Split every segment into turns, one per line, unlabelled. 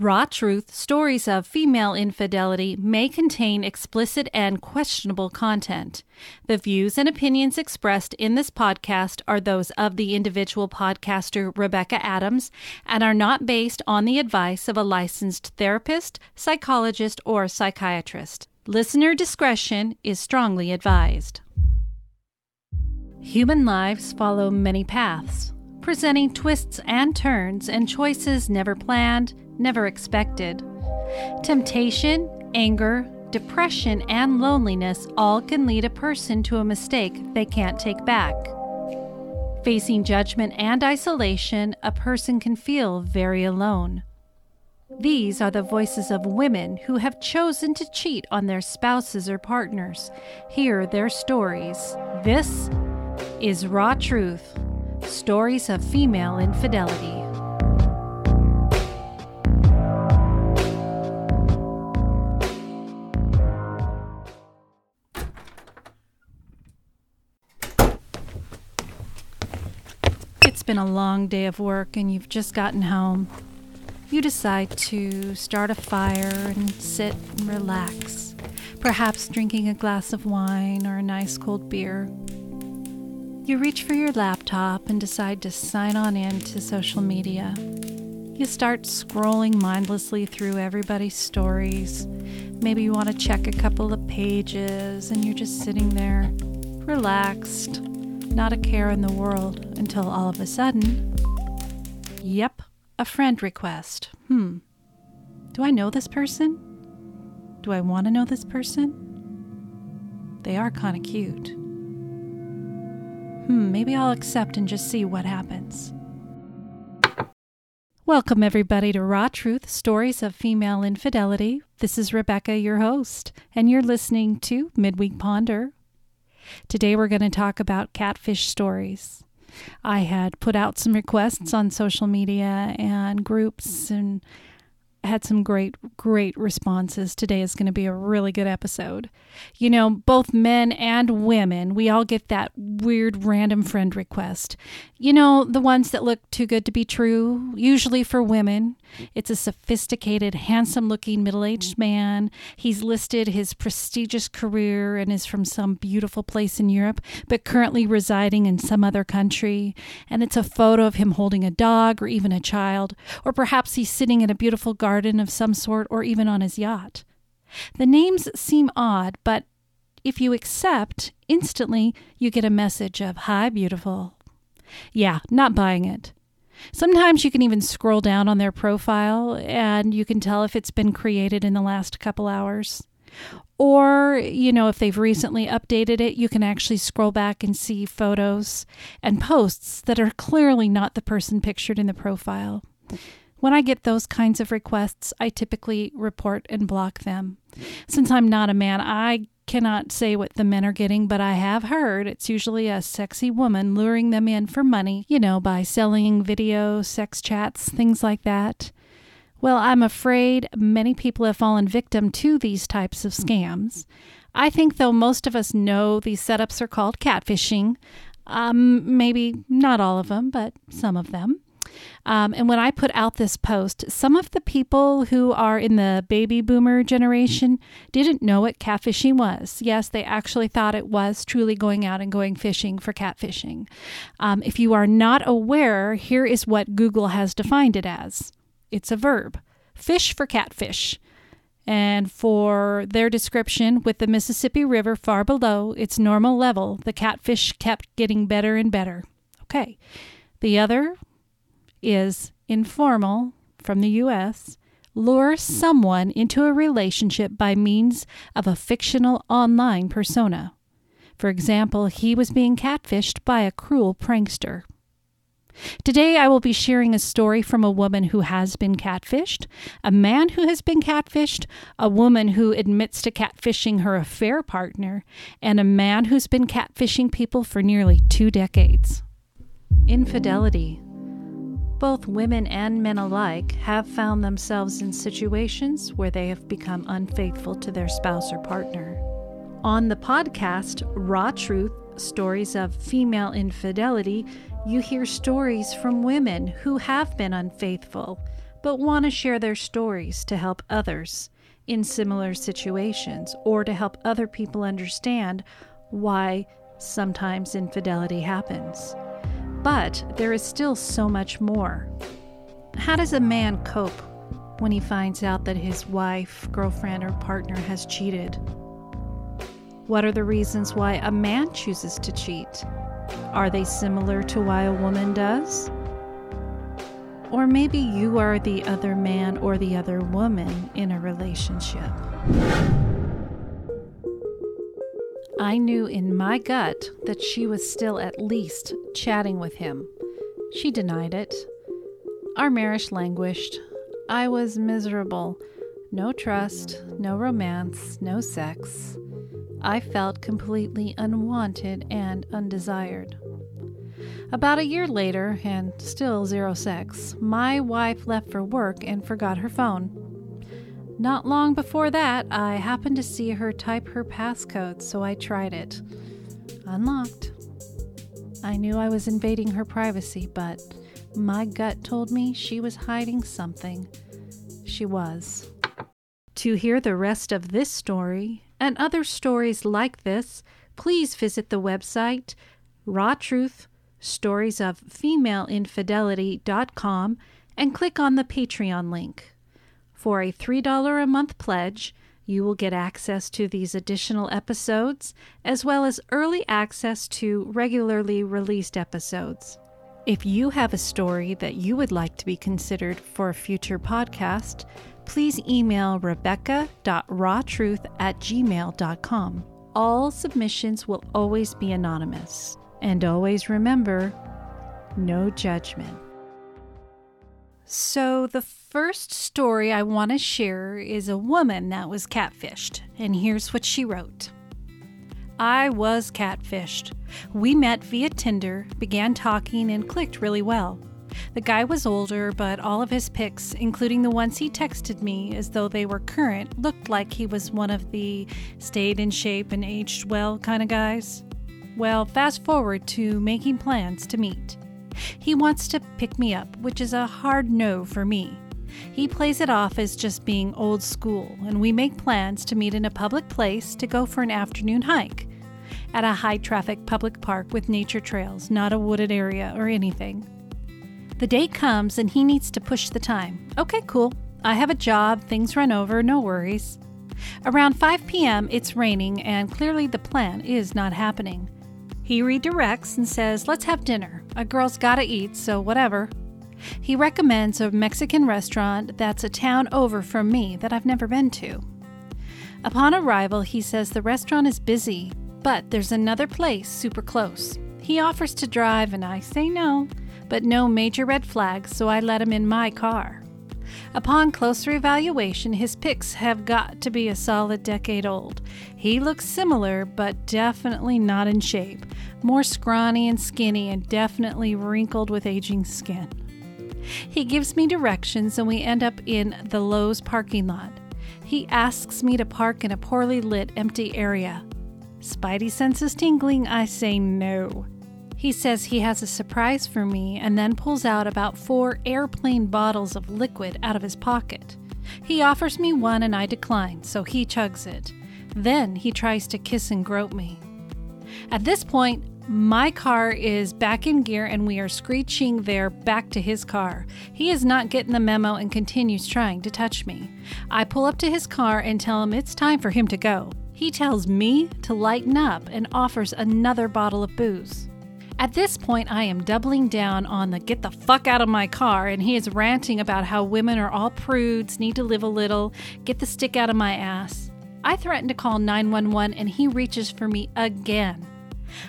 Raw Truth Stories of Female Infidelity may contain explicit and questionable content. The views and opinions expressed in this podcast are those of the individual podcaster Rebecca Adams and are not based on the advice of a licensed therapist, psychologist, or psychiatrist. Listener discretion is strongly advised. Human lives follow many paths, presenting twists and turns and choices never planned never expected. Temptation, anger, depression, and loneliness all can lead a person to a mistake they can't take back. Facing judgment and isolation, a person can feel very alone. These are the voices of women who have chosen to cheat on their spouses or partners. Hear their stories. This is Raw Truth Stories of Female Infidelity. It's been a long day of work and you've just gotten home. You decide to start a fire and sit and relax, perhaps drinking a glass of wine or a nice cold beer. You reach for your laptop and decide to sign on in to social media. You start scrolling mindlessly through everybody's stories. Maybe you want to check a couple of pages and you're just sitting there, relaxed, not a care in the world, until all of a sudden, yep, a friend request. Hmm. Do I know this person? Do I want to know this person? They are kind of cute. Hmm, maybe I'll accept and just see what happens. Welcome, everybody, to Raw Truth Stories of Female Infidelity. This is Rebecca, your host, and you're listening to Midweek Ponder Today we're going to talk about catfish stories. I had put out some requests on social media and groups and had some great, great responses. Today is going to be a really good episode. You know, both men and women, we all get that weird random friend request. You know, the ones that look too good to be true, usually for women. It's a sophisticated, handsome looking middle aged man. He's listed his prestigious career and is from some beautiful place in Europe, but currently residing in some other country. And it's a photo of him holding a dog or even a child, or perhaps he's sitting in a beautiful garden of some sort or even on his yacht. The names seem odd, but if you accept, instantly you get a message of, Hi, beautiful. Yeah, not buying it. Sometimes you can even scroll down on their profile and you can tell if it's been created in the last couple hours. Or, you know, if they've recently updated it, you can actually scroll back and see photos and posts that are clearly not the person pictured in the profile. When I get those kinds of requests, I typically report and block them. Since I'm not a man, I cannot say what the men are getting, but I have heard it's usually a sexy woman luring them in for money, you know, by selling video, sex chats, things like that. Well, I'm afraid many people have fallen victim to these types of scams. I think, though, most of us know these setups are called catfishing. Um, maybe not all of them, but some of them. Um, and when I put out this post, some of the people who are in the baby boomer generation didn't know what catfishing was. Yes, they actually thought it was truly going out and going fishing for catfishing. Um, if you are not aware, here is what Google has defined it as it's a verb fish for catfish. And for their description, with the Mississippi River far below its normal level, the catfish kept getting better and better. Okay. The other is informal from the U.S., lure hmm. someone into a relationship by means of a fictional online persona. For example, he was being catfished by a cruel prankster. Today, I will be sharing a story from a woman who has been catfished, a man who has been catfished, a woman who admits to catfishing her affair partner, and a man who's been catfishing people for nearly two decades. Infidelity both women and men alike have found themselves in situations where they have become unfaithful to their spouse or partner. On the podcast, Raw Truth Stories of Female Infidelity, you hear stories from women who have been unfaithful, but want to share their stories to help others in similar situations or to help other people understand why sometimes infidelity happens. But there is still so much more. How does a man cope when he finds out that his wife, girlfriend, or partner has cheated? What are the reasons why a man chooses to cheat? Are they similar to why a woman does? Or maybe you are the other man or the other woman in a relationship. I knew in my gut that she was still at least chatting with him. She denied it. Our marriage languished. I was miserable. No trust, no romance, no sex. I felt completely unwanted and undesired. About a year later, and still zero sex, my wife left for work and forgot her phone. Not long before that, I happened to see her type her passcode, so I tried it. Unlocked. I knew I was invading her privacy, but my gut told me she was hiding something. She was. To hear the rest of this story and other stories like this, please visit the website Raw Truth Stories of Female Infidelity.com and click on the Patreon link. For a $3 a month pledge, you will get access to these additional episodes, as well as early access to regularly released episodes. If you have a story that you would like to be considered for a future podcast, please email rebecca.rawtruth at gmail.com. All submissions will always be anonymous. And always remember no judgment. So, the first story I want to share is a woman that was catfished, and here's what she wrote I was catfished. We met via Tinder, began talking, and clicked really well. The guy was older, but all of his pics, including the ones he texted me as though they were current, looked like he was one of the stayed in shape and aged well kind of guys. Well, fast forward to making plans to meet. He wants to pick me up, which is a hard no for me. He plays it off as just being old school, and we make plans to meet in a public place to go for an afternoon hike at a high traffic public park with nature trails, not a wooded area or anything. The day comes and he needs to push the time. Okay, cool. I have a job, things run over, no worries. Around 5 p.m., it's raining, and clearly the plan is not happening. He redirects and says, Let's have dinner. A girl's gotta eat, so whatever. He recommends a Mexican restaurant that's a town over from me that I've never been to. Upon arrival, he says the restaurant is busy, but there's another place super close. He offers to drive, and I say no, but no major red flags, so I let him in my car. Upon closer evaluation, his pics have got to be a solid decade old. He looks similar, but definitely not in shape. More scrawny and skinny, and definitely wrinkled with aging skin. He gives me directions, and we end up in the Lowe's parking lot. He asks me to park in a poorly lit, empty area. Spidey senses tingling, I say no. He says he has a surprise for me and then pulls out about four airplane bottles of liquid out of his pocket. He offers me one and I decline, so he chugs it. Then he tries to kiss and grope me. At this point, my car is back in gear and we are screeching there back to his car. He is not getting the memo and continues trying to touch me. I pull up to his car and tell him it's time for him to go. He tells me to lighten up and offers another bottle of booze. At this point, I am doubling down on the get the fuck out of my car, and he is ranting about how women are all prudes, need to live a little, get the stick out of my ass. I threaten to call 911, and he reaches for me again.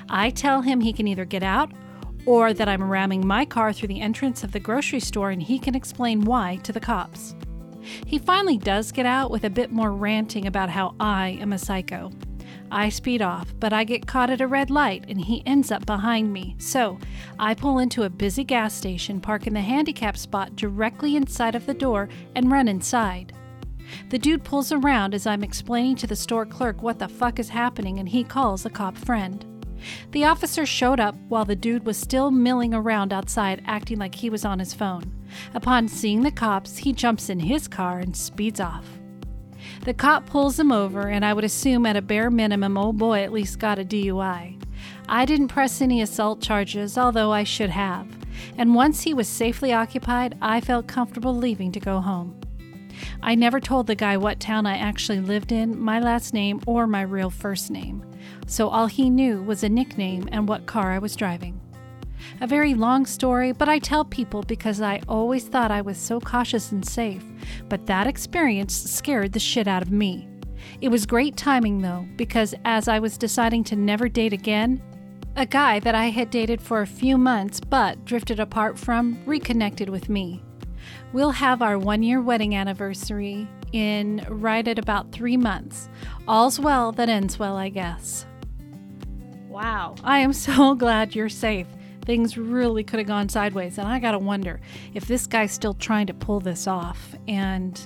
I tell him he can either get out or that I'm ramming my car through the entrance of the grocery store and he can explain why to the cops. He finally does get out with a bit more ranting about how I am a psycho. I speed off, but I get caught at a red light and he ends up behind me. So I pull into a busy gas station, park in the handicap spot directly inside of the door, and run inside. The dude pulls around as I'm explaining to the store clerk what the fuck is happening, and he calls a cop friend. The officer showed up while the dude was still milling around outside, acting like he was on his phone. Upon seeing the cops, he jumps in his car and speeds off. The cop pulls him over, and I would assume at a bare minimum, old boy at least got a DUI. I didn't press any assault charges, although I should have, and once he was safely occupied, I felt comfortable leaving to go home. I never told the guy what town I actually lived in, my last name, or my real first name, so all he knew was a nickname and what car I was driving. A very long story, but I tell people because I always thought I was so cautious and safe, but that experience scared the shit out of me. It was great timing though, because as I was deciding to never date again, a guy that I had dated for a few months but drifted apart from reconnected with me. We'll have our one year wedding anniversary in right at about three months. All's well that ends well, I guess. Wow, I am so glad you're safe. Things really could have gone sideways, and I gotta wonder if this guy's still trying to pull this off. And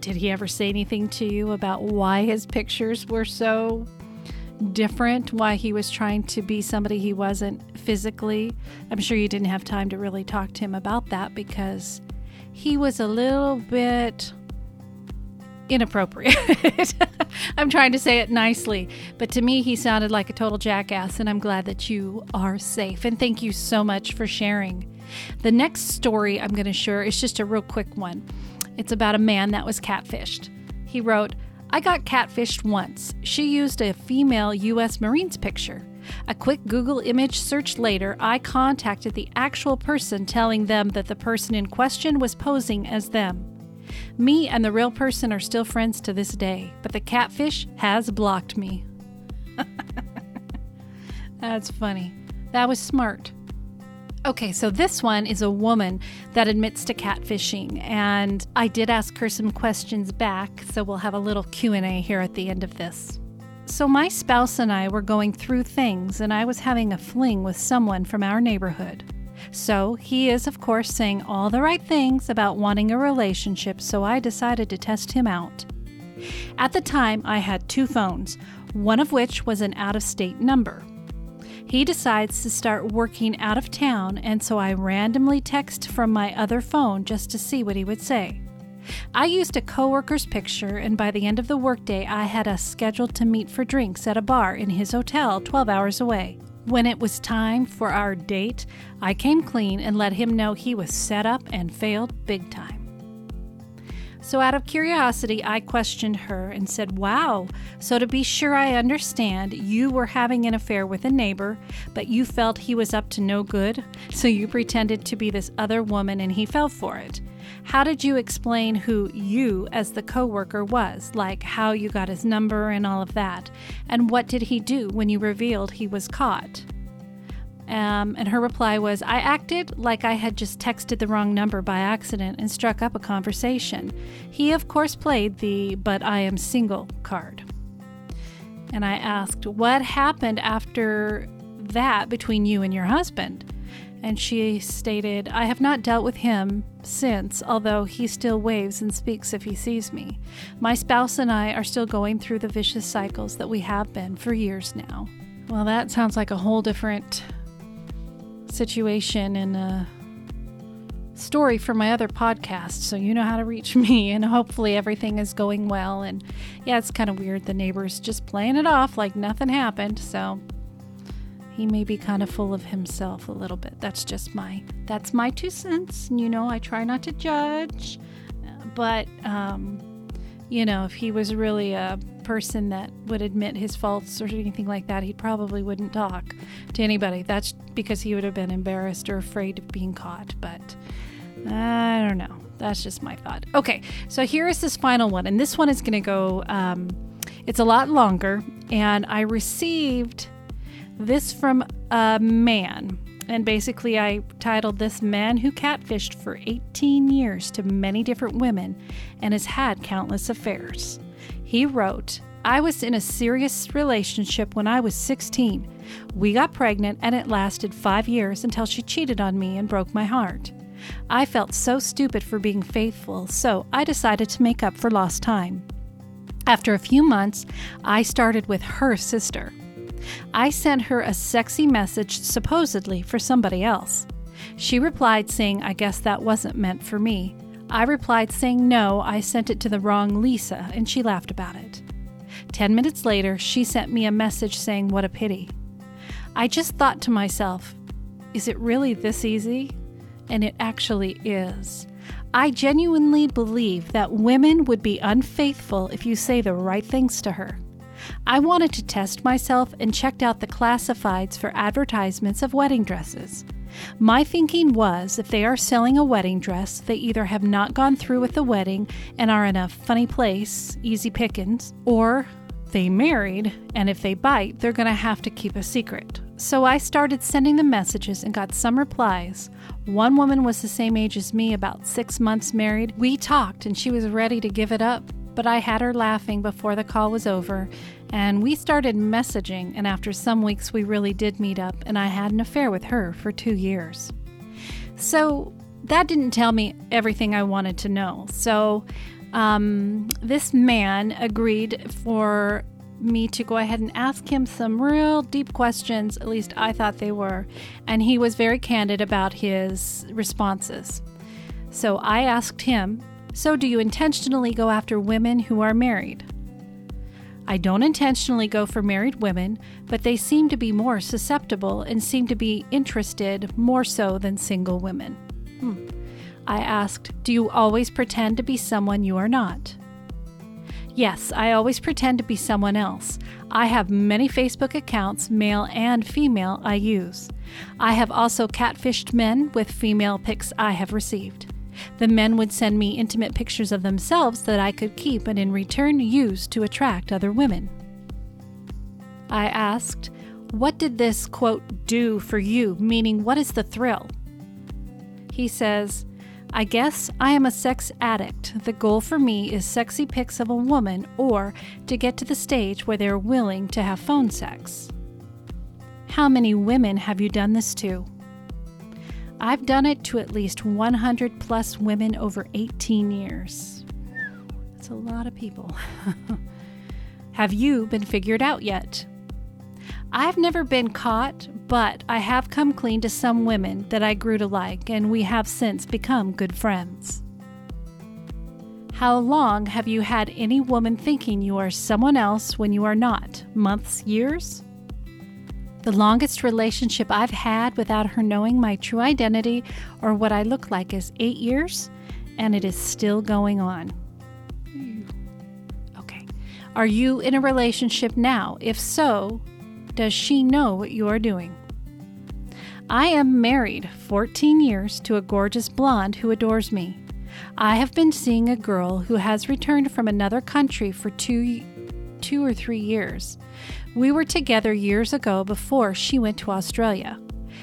did he ever say anything to you about why his pictures were so different, why he was trying to be somebody he wasn't physically. I'm sure you didn't have time to really talk to him about that because he was a little bit inappropriate. I'm trying to say it nicely, but to me, he sounded like a total jackass, and I'm glad that you are safe. And thank you so much for sharing. The next story I'm going to share is just a real quick one. It's about a man that was catfished. He wrote, I got catfished once. She used a female U.S. Marines picture. A quick Google image search later, I contacted the actual person telling them that the person in question was posing as them. Me and the real person are still friends to this day, but the catfish has blocked me. That's funny. That was smart. Okay, so this one is a woman that admits to catfishing and I did ask her some questions back, so we'll have a little Q&A here at the end of this. So my spouse and I were going through things and I was having a fling with someone from our neighborhood. So he is of course saying all the right things about wanting a relationship, so I decided to test him out. At the time, I had two phones, one of which was an out of state number. He decides to start working out of town, and so I randomly text from my other phone just to see what he would say. I used a coworker's picture, and by the end of the workday, I had us scheduled to meet for drinks at a bar in his hotel 12 hours away. When it was time for our date, I came clean and let him know he was set up and failed big time. So, out of curiosity, I questioned her and said, Wow, so to be sure I understand, you were having an affair with a neighbor, but you felt he was up to no good, so you pretended to be this other woman and he fell for it. How did you explain who you, as the coworker, was, like how you got his number and all of that? And what did he do when you revealed he was caught? Um, and her reply was, I acted like I had just texted the wrong number by accident and struck up a conversation. He, of course, played the but I am single card. And I asked, What happened after that between you and your husband? And she stated, I have not dealt with him since, although he still waves and speaks if he sees me. My spouse and I are still going through the vicious cycles that we have been for years now. Well, that sounds like a whole different situation and a story for my other podcast, so you know how to reach me, and hopefully everything is going well. And yeah, it's kind of weird. The neighbor's just playing it off like nothing happened, so he may be kind of full of himself a little bit. That's just my that's my two cents. You know, I try not to judge, but um, you know, if he was really a person that would admit his faults or anything like that, he probably wouldn't talk to anybody. That's because he would have been embarrassed or afraid of being caught. But I don't know. That's just my thought. Okay, so here is this final one, and this one is going to go. Um, it's a lot longer, and I received this from a man. And basically, I titled this Man Who Catfished for 18 Years to Many Different Women and Has Had Countless Affairs. He wrote, I was in a serious relationship when I was 16. We got pregnant and it lasted five years until she cheated on me and broke my heart. I felt so stupid for being faithful, so I decided to make up for lost time. After a few months, I started with her sister. I sent her a sexy message supposedly for somebody else. She replied saying, I guess that wasn't meant for me. I replied saying, No, I sent it to the wrong Lisa, and she laughed about it. Ten minutes later, she sent me a message saying, What a pity. I just thought to myself, Is it really this easy? And it actually is. I genuinely believe that women would be unfaithful if you say the right things to her. I wanted to test myself and checked out the classifieds for advertisements of wedding dresses. My thinking was if they are selling a wedding dress, they either have not gone through with the wedding and are in a funny place, easy pickings, or they married, and if they bite, they're going to have to keep a secret. So I started sending them messages and got some replies. One woman was the same age as me, about six months married. We talked, and she was ready to give it up, but I had her laughing before the call was over, and we started messaging. And after some weeks, we really did meet up, and I had an affair with her for two years. So that didn't tell me everything I wanted to know. So um, this man agreed for me to go ahead and ask him some real deep questions, at least I thought they were, and he was very candid about his responses. So I asked him, So do you intentionally go after women who are married? I don't intentionally go for married women, but they seem to be more susceptible and seem to be interested more so than single women. Hmm. I asked, Do you always pretend to be someone you are not? Yes, I always pretend to be someone else. I have many Facebook accounts, male and female, I use. I have also catfished men with female pics I have received. The men would send me intimate pictures of themselves that I could keep and in return use to attract other women. I asked, What did this, quote, do for you? Meaning, what is the thrill? He says, I guess I am a sex addict. The goal for me is sexy pics of a woman or to get to the stage where they're willing to have phone sex. How many women have you done this to? I've done it to at least 100 plus women over 18 years. That's a lot of people. have you been figured out yet? I've never been caught, but I have come clean to some women that I grew to like, and we have since become good friends. How long have you had any woman thinking you are someone else when you are not? Months, years? The longest relationship I've had without her knowing my true identity or what I look like is eight years, and it is still going on. Okay. Are you in a relationship now? If so, does she know what you are doing? I am married 14 years to a gorgeous blonde who adores me. I have been seeing a girl who has returned from another country for two, two or three years. We were together years ago before she went to Australia.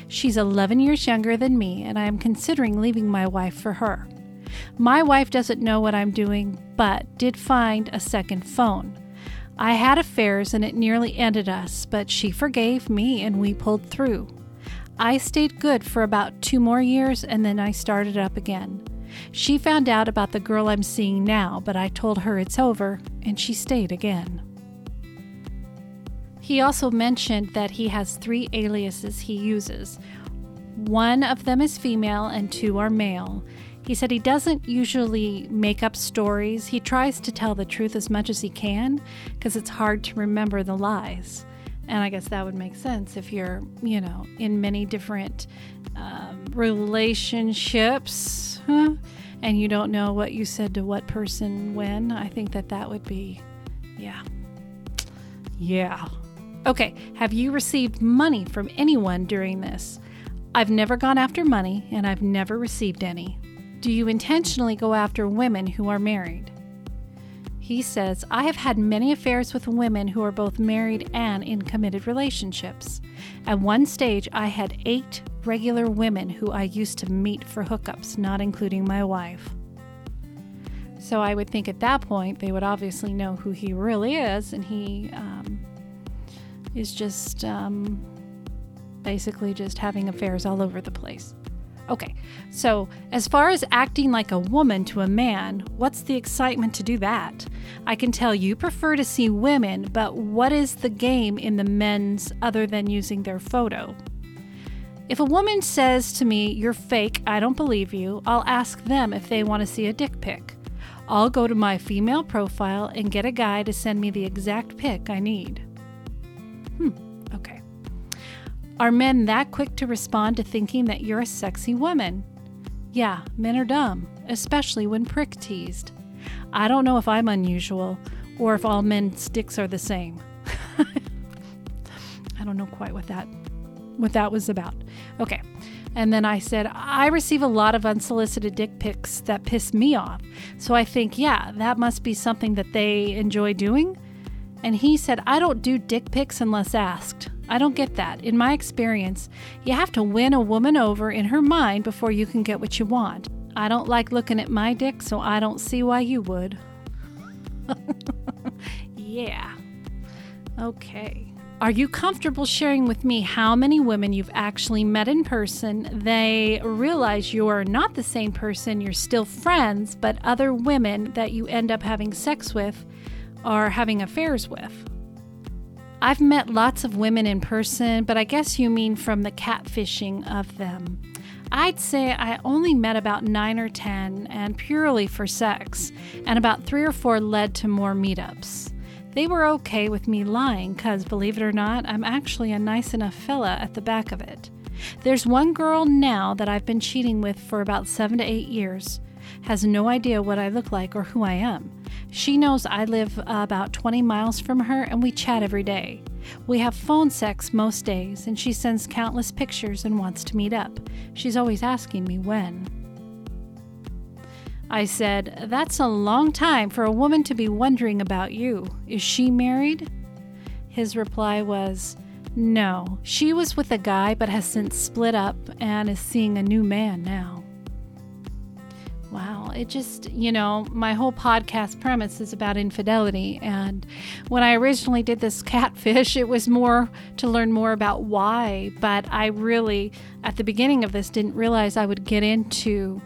She's 11 years younger than me, and I am considering leaving my wife for her. My wife doesn't know what I'm doing, but did find a second phone. I had affairs and it nearly ended us, but she forgave me and we pulled through. I stayed good for about two more years and then I started up again. She found out about the girl I'm seeing now, but I told her it's over and she stayed again. He also mentioned that he has three aliases he uses. One of them is female and two are male. He said he doesn't usually make up stories. He tries to tell the truth as much as he can because it's hard to remember the lies. And I guess that would make sense if you're, you know, in many different um, relationships huh? and you don't know what you said to what person when. I think that that would be, yeah. Yeah. Okay, have you received money from anyone during this? I've never gone after money and I've never received any. Do you intentionally go after women who are married? He says, I have had many affairs with women who are both married and in committed relationships. At one stage, I had eight regular women who I used to meet for hookups, not including my wife. So I would think at that point they would obviously know who he really is, and he um, is just um, basically just having affairs all over the place. Okay, so as far as acting like a woman to a man, what's the excitement to do that? I can tell you prefer to see women, but what is the game in the men's other than using their photo? If a woman says to me, You're fake, I don't believe you, I'll ask them if they want to see a dick pic. I'll go to my female profile and get a guy to send me the exact pic I need. Are men that quick to respond to thinking that you're a sexy woman? Yeah, men are dumb, especially when prick teased. I don't know if I'm unusual or if all men's dicks are the same. I don't know quite what that what that was about. Okay. And then I said, I receive a lot of unsolicited dick pics that piss me off. So I think, yeah, that must be something that they enjoy doing. And he said, I don't do dick pics unless asked. I don't get that. In my experience, you have to win a woman over in her mind before you can get what you want. I don't like looking at my dick, so I don't see why you would. yeah. Okay. Are you comfortable sharing with me how many women you've actually met in person? They realize you're not the same person, you're still friends, but other women that you end up having sex with are having affairs with. I've met lots of women in person, but I guess you mean from the catfishing of them. I'd say I only met about nine or ten, and purely for sex, and about three or four led to more meetups. They were okay with me lying because, believe it or not, I'm actually a nice enough fella at the back of it. There's one girl now that I've been cheating with for about seven to eight years. Has no idea what I look like or who I am. She knows I live about 20 miles from her and we chat every day. We have phone sex most days, and she sends countless pictures and wants to meet up. She's always asking me when. I said, That's a long time for a woman to be wondering about you. Is she married? His reply was, No, she was with a guy but has since split up and is seeing a new man now. It just, you know, my whole podcast premise is about infidelity. And when I originally did this catfish, it was more to learn more about why. But I really, at the beginning of this, didn't realize I would get into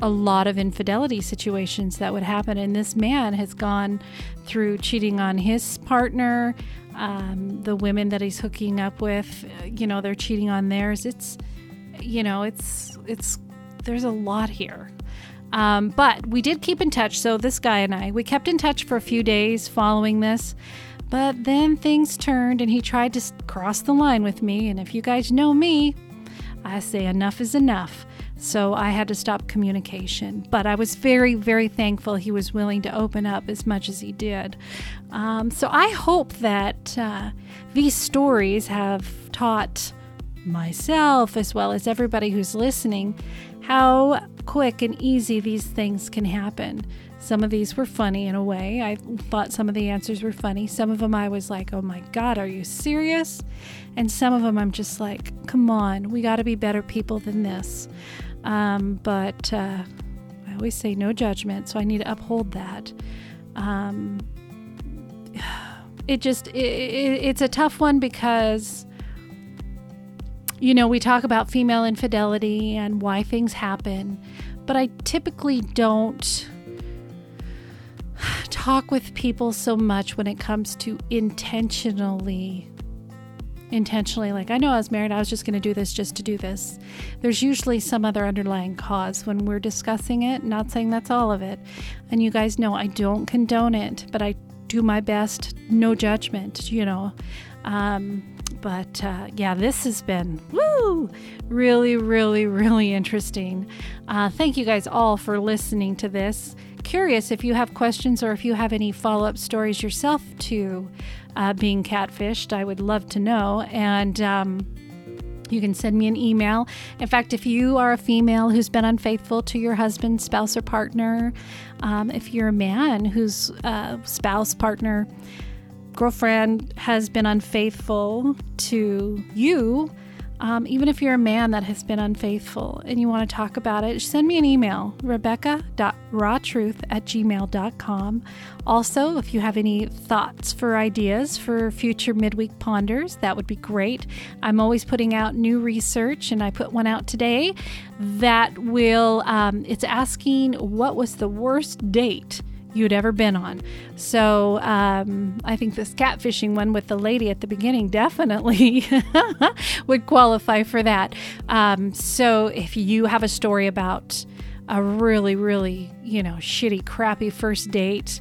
a lot of infidelity situations that would happen. And this man has gone through cheating on his partner, um, the women that he's hooking up with, you know, they're cheating on theirs. It's, you know, it's, it's, there's a lot here. Um, but we did keep in touch. So this guy and I, we kept in touch for a few days following this. But then things turned and he tried to cross the line with me. And if you guys know me, I say enough is enough. So I had to stop communication. But I was very, very thankful he was willing to open up as much as he did. Um, so I hope that uh, these stories have taught myself, as well as everybody who's listening, how quick and easy these things can happen. Some of these were funny in a way. I thought some of the answers were funny. Some of them I was like, oh my God, are you serious? And some of them I'm just like, come on, we got to be better people than this. Um, but uh, I always say no judgment, so I need to uphold that. Um, it just it, it, it's a tough one because you know we talk about female infidelity and why things happen, but I typically don't talk with people so much when it comes to intentionally intentionally like I know I was married, I was just going to do this just to do this. There's usually some other underlying cause when we're discussing it, not saying that's all of it. And you guys know I don't condone it, but I do my best, no judgment, you know. Um, but uh, yeah, this has been woo, really, really, really interesting. Uh, thank you guys all for listening to this. Curious if you have questions or if you have any follow up stories yourself to uh, being catfished. I would love to know. And um, you can send me an email. In fact, if you are a female who's been unfaithful to your husband, spouse, or partner, um, if you're a man whose uh, spouse, partner, girlfriend has been unfaithful to you, um, even if you're a man that has been unfaithful and you want to talk about it, send me an email, rebecca.rawtruth at gmail.com. Also, if you have any thoughts for ideas for future midweek ponders, that would be great. I'm always putting out new research, and I put one out today that will, um, it's asking what was the worst date you'd ever been on. So um, I think this catfishing one with the lady at the beginning definitely would qualify for that. Um, so if you have a story about a really, really, you know, shitty, crappy first date,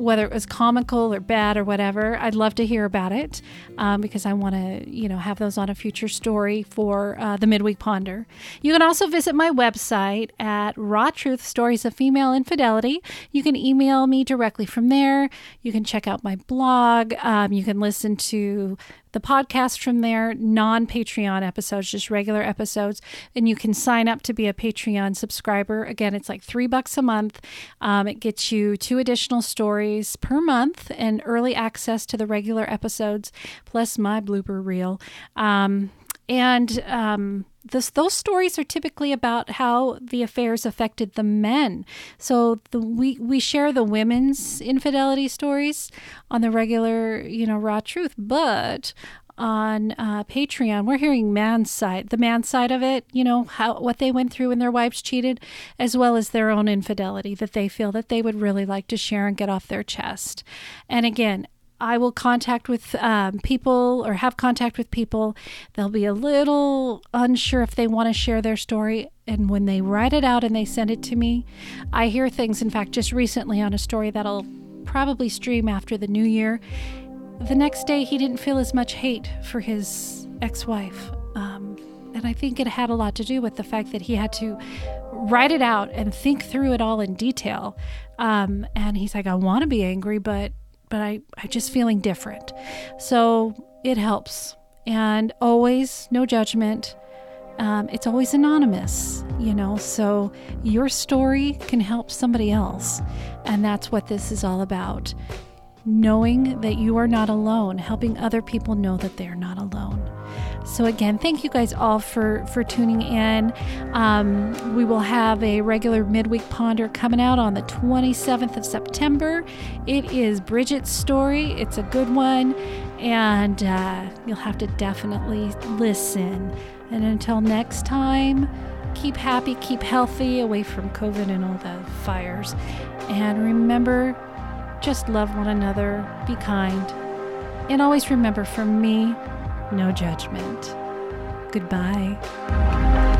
whether it was comical or bad or whatever, I'd love to hear about it um, because I want to, you know, have those on a future story for uh, the Midweek Ponder. You can also visit my website at Raw Truth Stories of Female Infidelity. You can email me directly from there. You can check out my blog. Um, you can listen to the podcast from there, non Patreon episodes, just regular episodes. And you can sign up to be a Patreon subscriber. Again, it's like three bucks a month. Um, it gets you two additional stories per month and early access to the regular episodes, plus my blooper reel. Um, and um, this, those stories are typically about how the affairs affected the men. So the, we we share the women's infidelity stories on the regular, you know, raw truth, but on uh, Patreon, we're hearing man's side, the man's side of it, you know, how what they went through when their wives cheated, as well as their own infidelity that they feel that they would really like to share and get off their chest. And again, I will contact with um, people or have contact with people. They'll be a little unsure if they want to share their story. And when they write it out and they send it to me, I hear things. In fact, just recently on a story that'll probably stream after the new year, the next day he didn't feel as much hate for his ex wife. Um, and I think it had a lot to do with the fact that he had to write it out and think through it all in detail. Um, and he's like, I want to be angry, but but I, I'm just feeling different. So it helps. And always, no judgment. Um, it's always anonymous, you know, so your story can help somebody else. And that's what this is all about knowing that you are not alone, helping other people know that they're not alone. So again, thank you guys all for for tuning in. Um, we will have a regular midweek ponder coming out on the 27th of September. It is Bridget's story. It's a good one, and uh, you'll have to definitely listen. And until next time, keep happy, keep healthy, away from COVID and all the fires, and remember just love one another, be kind, and always remember from me, no judgment. Goodbye.